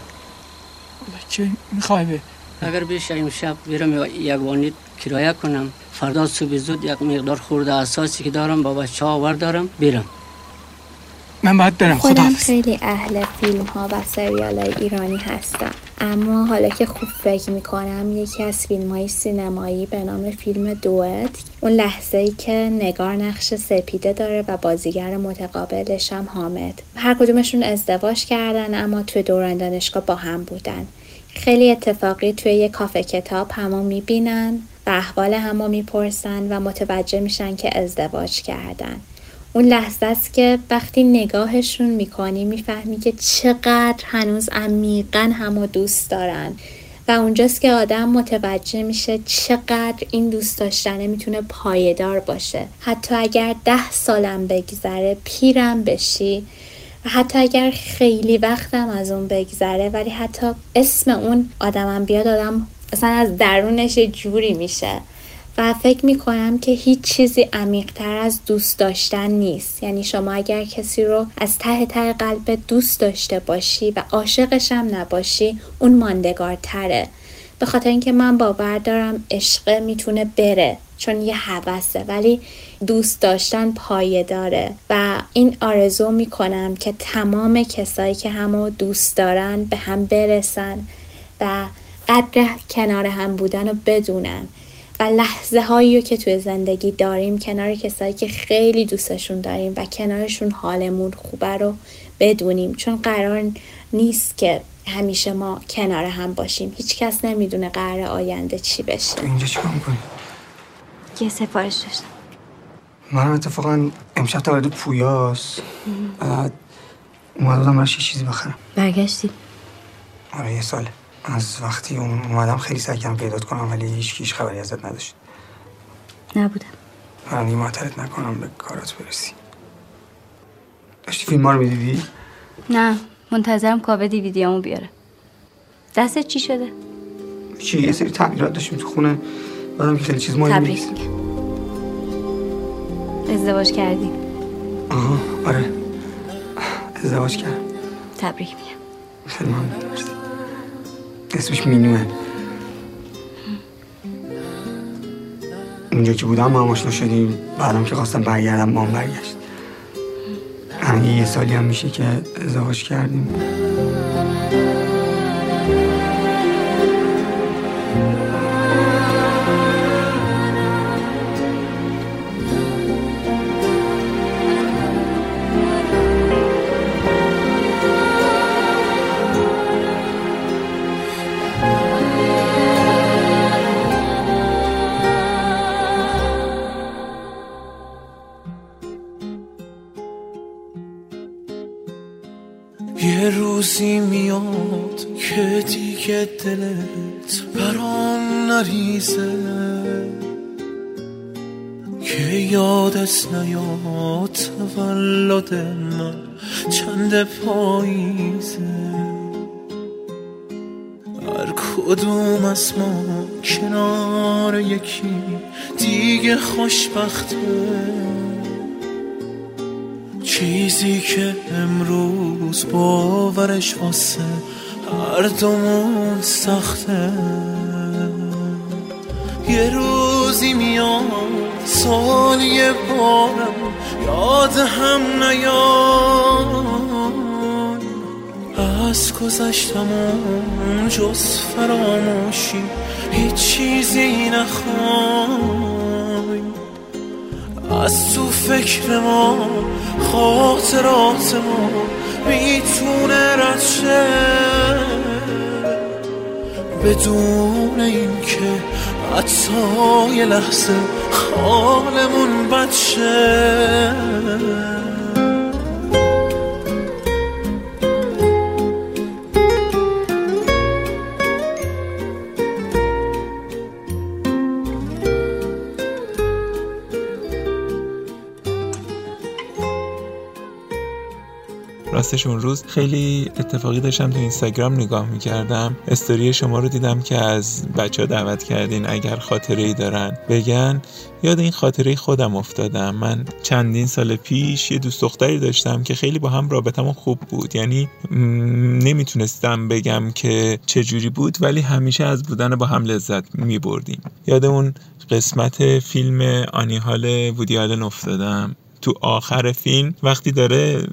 چه می‌خوای به اگر بشه امشب برم یک وانیت کرایه کنم. فردا صبح زود یک مقدار خورده اساسی که دارم با بچه ها آور دارم برم من باید برم خودم خیلی اهل فیلم ها و سریال های ایرانی هستم. اما حالا که خوب فکر می‌کنم یکی از فیلم های سینمایی به نام فیلم دوت اون لحظه ای که نگار نقش سپیده داره و بازیگر متقابلش هم حامد. هر کدومشون ازدواج کردن اما توی دوران دانشگاه با هم بودن. خیلی اتفاقی توی یه کافه کتاب همو می‌بینن و احوال همو می‌پرسن و متوجه میشن که ازدواج کردن. اون لحظه است که وقتی نگاهشون می‌کنی می‌فهمی که چقدر هنوز عمیقا همو دوست دارن. و اونجاست که آدم متوجه میشه چقدر این دوست داشتنه می‌تونه پایدار باشه. حتی اگر ده سالم بگذره پیرم بشی. و حتی اگر خیلی وقتم از اون بگذره ولی حتی اسم اون آدمم بیاد آدم اصلا از درونش جوری میشه. و فکر می کنم که هیچ چیزی عمیقتر از دوست داشتن نیست. یعنی شما اگر کسی رو از ته ته قلب دوست داشته باشی و عاشقش هم نباشی اون ماندگارتره. به خاطر اینکه من باور دارم عشق می‌تونه بره چون یه هوسه ولی دوست داشتن پایه داره. و این آرزو می‌کنم که تمام کسایی که همو دوست دارن به هم برسن و قدر کنار هم بودن رو بدونن. و لحظه هایی رو که توی زندگی داریم کنار کسایی که خیلی دوستشون داریم و کنارشون حالمون خوبه رو بدونیم. چون قرار نیست که همیشه ما کنار هم باشیم. هیچ کس نمی‌دونه قرار آینده چی بشه. اینجا چیکار می‌کنی؟ یه سفارش داشتم. منم اتفاقا امشب تولد پویاست. بعد اومدم براش یه چیزی بخرم. برگشتی. آره یه ساله. از وقتی اومدم خیلی سعی کردم پیدات کنم ولی هیچ کیش خبری ازت نداشت. نبودم. من دیگه معطلت نکنم به کارات برسی. داشتی فیلم ها رو می‌دیدی؟ نه منتظرم کاوه دیویدیامو بیاره. دستت چی شده؟ چی؟ یه سری تغییرات داشتیم تو خونه. بعدم که خیلی چیز مهمی تبریک نیست. ازدواج کردی. آها آره. ازدواج کردم. تبریک میگم. خیلی ممنون. اسمش مینوه. اونجا که بودم هم آشنا شدیم. بعدم که خواستم برگردم ما هم برگشت. همین یه سالی هم میشه که ازدواج کردیم. روزی میاد که دیگه دلت برام نریزه. که یادت نیاد تولد من چند پاییزه. هر کدوم از ما کنار یکی دیگه خوشبخته. چیزی که امروز باورش واسه هر دومون سخته. یه روزی میاد سال یه بارم یاد هم نیاد از گذشتمون جز فراموشی هیچ چیزی نخوای از تو فکر ما خاطرات ما می‌تونه رد شه. بدون اینکه حتی یه لحظه حالمون بد شه. راستش اون روز خیلی اتفاقی داشتم تو اینستاگرام نگاه می‌کردم. استوری شما رو دیدم که از بچه ها دعوت کردین اگر خاطره ای دارن بگن. یاد این خاطره خودم افتادم. من چندین سال پیش یه دوست دختری داشتم که خیلی با هم رابطمون خوب بود. یعنی نمی‌تونستم بگم که چجوری بود ولی همیشه از بودن با هم لذت میبردیم. یاد اون قسمت فیلم آنیهال وودی آلن افتادم. تو آخر فیلم وقتی داره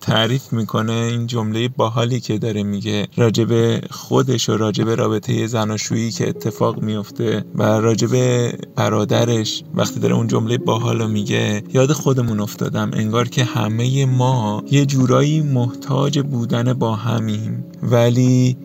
تعریف می‌کنه این جمله باحالی که داره میگه. راجب خودش و راجب رابطه زناشویی که اتفاق میفته و راجب برادرش. وقتی داره اون جمله باحالو میگه یاد خودمون افتادم. انگار که همه ما یه جورایی محتاج بودن با همیم. ولی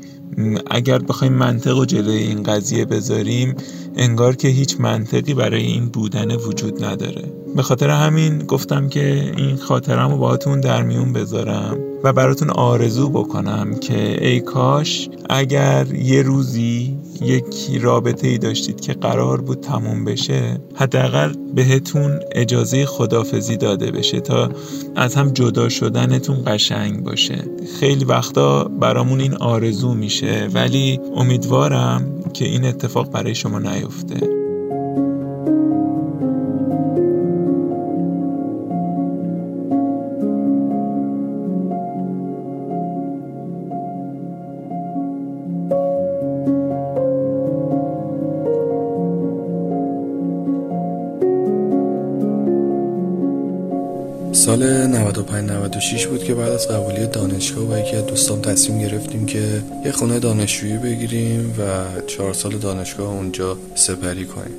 اگر بخوایم منطق و جلوی این قضیه بذاریم انگار که هیچ منطقی برای این بودن وجود نداره. به خاطر همین گفتم که این خاطرم رو باهاتون در میون بذارم. و براتون آرزو بکنم که ای کاش اگر یه روزی یک رابطه ای داشتید که قرار بود تموم بشه حداقل بهتون اجازه خدافزی داده بشه تا از هم جدا شدنتون قشنگ باشه. خیلی وقتا برامون این آرزو میشه ولی امیدوارم که این اتفاق برای شما نیفته. سال 95 96 بود که بعد از قبولی دانشگاه و یکی از دوستان تصمیم گرفتیم که یه خونه دانشجویی بگیریم و چهار سال دانشگاه اونجا سپری کنیم.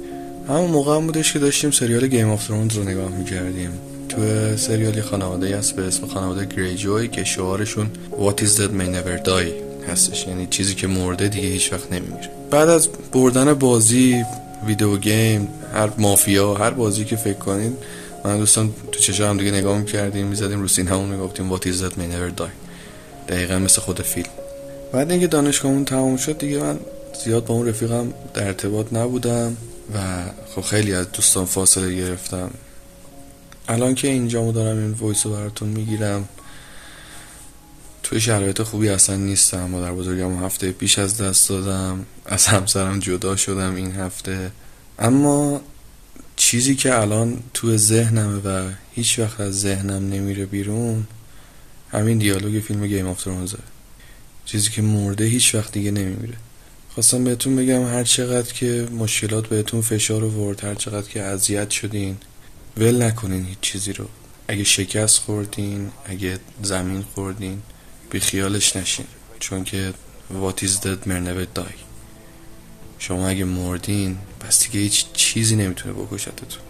همون موقع هم بودش که داشتیم سریال Game of Thrones رو نگاه می‌کردیم. تو سریالی خانواده هست به اسم خانواده گریجوی که شعارشون What is dead may never die هستش. یعنی چیزی که مرده دیگه هیچ وقت نمیمیره. بعد از بردن بازی video game هر مافیا هر بازی که فکر کنید من دوستان تو چشم هم دیگه نگاه می‌کردیم می‌زدیم رو سینه‌مون می‌گفتیم What is dead may never die. دقیقا مثل خود فیلم. بعد اینکه دانشگاهمون تموم شد دیگه من زیاد با اون رفیقم در ارتباط نبودم و خب خیلی از دوستان فاصله گرفتم. الان که اینجام و دارم این voice رو براتون می‌گیرم توی شرایط خوبی اصلا نیستم. مادر بزرگم هفته پیش از دست دادم از همسرم جدا شدم این هفته. اما چیزی که الان تو ذهنمه و هیچ وقت از ذهنم نمیره بیرون همین دیالوگ فیلم Game of Thrones ه چیزی که مرده هیچ وقت دیگه نمیمیره. خواستم بهتون بگم هر چقدر که مشکلات بهتون فشار ورد هر چقدر که اذیت شدین ول نکنین هیچ چیزی رو. اگه شکست خوردین اگه زمین خوردین بی خیالش نشین. چون که what is dead may never die. شما اگه مردین پس دیگه هیچ چیزی نمی‌تونه بکشتتون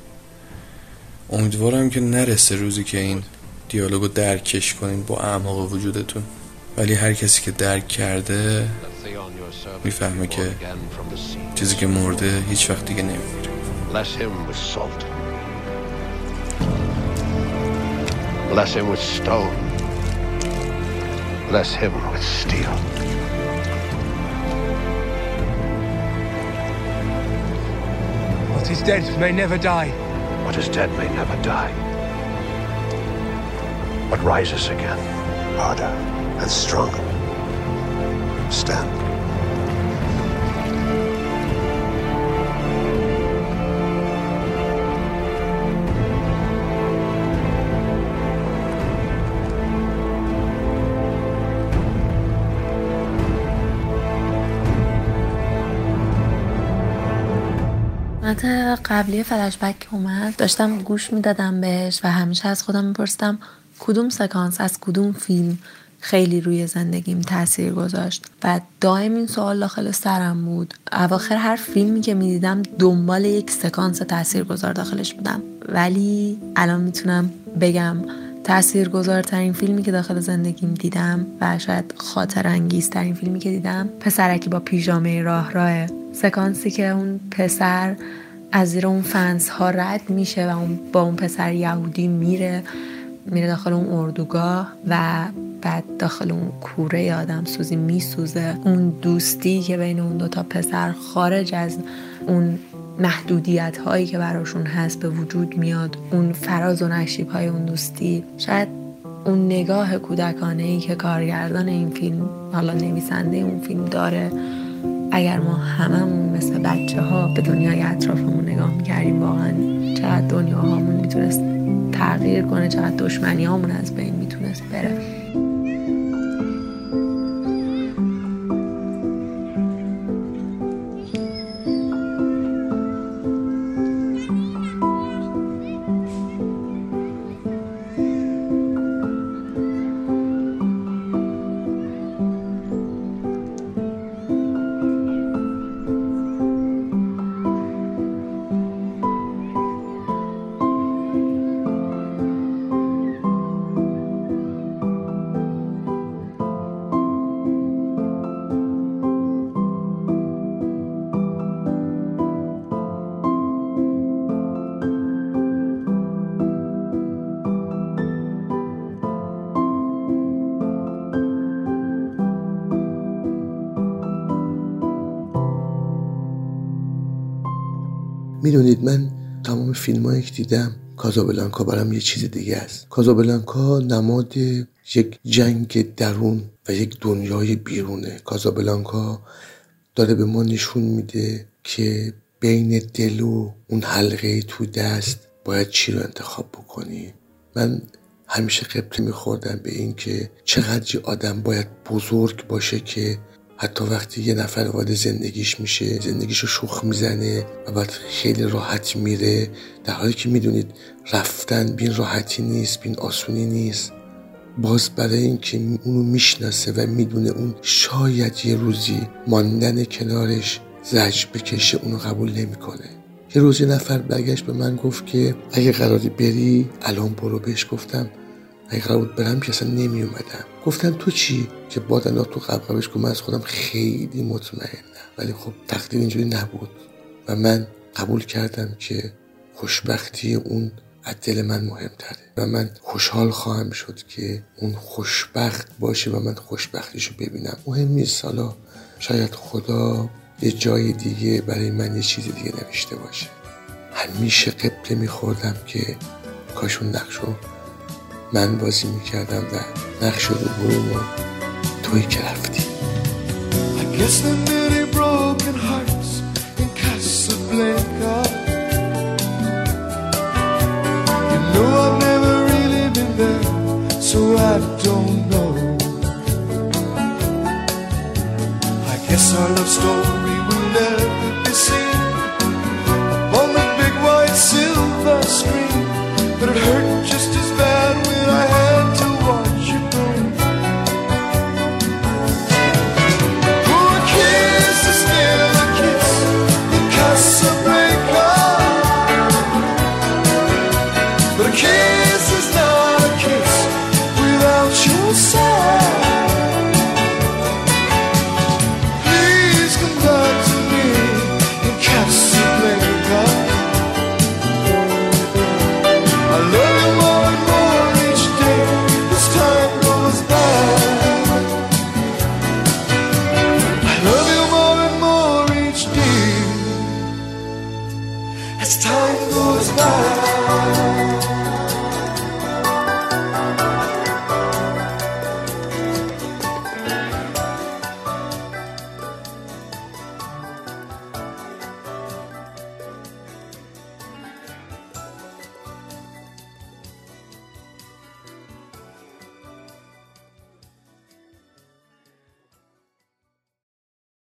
امیدوارم که نرسه روزی که این دیالوگو درکش کنین با اعماق وجودتون ولی هر کسی که درک کرده می‌فهمه که چیزی که مرده هیچ وقت دیگه salt. Bless him with stone. Bless him with steel. What is dead may never die. What is dead may never die. What rises again, harder and stronger. Stand. قسمت قبلی فلشبک که اومد. داشتم گوش می‌دادم بهش و همیشه از خودم میپرسیدم کدوم سکانس از کدوم فیلم خیلی روی زندگیم تاثیر گذاشت. و دائم این سوال داخل سرم بود. اواخر هر فیلمی که می‌دیدم دنبال یک سکانس تاثیرگذار داخلش بودم. ولی الان می‌تونم بگم تاثیرگذارترین فیلمی که داخل زندگیم دیدم و شاید خاطر انگیزترین فیلمی که دیدم پسرکی با پیژامه راه راه سکانسی که اون پسر از زیر اون فنس ها رد میشه و اون با اون پسر یهودی میره میره داخل اون اردوگاه و بعد داخل اون کوره آدم سوزی میسوزه. اون دوستی که بین اون دوتا پسر خارج از اون محدودیت هایی که براشون هست به وجود میاد اون فراز و نشیب های اون دوستی شاید اون نگاه کودکانه ای که کارگردان این فیلم حالا نویسنده اون فیلم داره اگر ما هممون مثل بچه ها به دنیای اطرافمون نگاه می‌کردیم واقعا چقدر دنیا هامون می‌تونست تغییر کنه چقدر دشمنی هامون از بین می‌تونست بره. تمام فیلم هایی که دیدم کازابلانکا برام یه چیز دیگه است. کازابلانکا نماد یک جنگ درون و یک دنیای بیرونه. کازابلانکا داره به ما نشون میده که بین دل و اون حلقه تو دست باید چی رو انتخاب بکنی. من همیشه قبطه میخوردم به این که چقدر آدم باید بزرگ باشه که حتی وقتی یه نفر وارد زندگیش میشه زندگیش رو شوخ می‌زنه و بعد خیلی راحت میره در حالی که می‌دونید رفتن بین راحتی نیست بین آسونی نیست. باز برای اینکه اونو می‌شناسه و می‌دونه اون شاید یه روزی ماندن کنارش زج بکشه اونو قبول نمی‌کنه. یه روز یه نفر برگشت به من گفت که اگه قراری بری الان برو بهش گفتم. اگه قرار بود برم که اصلا نمی اومدم گفتم تو چی؟ که باد انداخت تو قبقبش که من از خودم خیلی مطمئنم. ولی خب تقدیر اینجوری نبود. و من قبول کردم که خوشبختی اون از دل من مهمتره. و من خوشحال خواهم شد که اون خوشبخت باشه و من خوشبختیشو ببینم. مهم نیست. حالا شاید خدا یه جای دیگه برای من یه چیز دیگه نوشته باشه. همیشه قبله میخوردم که کاشون نقشو من بازی میکردم و نقش رو برو و توی که رفتی I guess there are many broken hearts in Casablanca. know I've never really been there, so I don't know. I guess our love story will never be seen on the big white silver screen, but it hurt just as bad when I had to.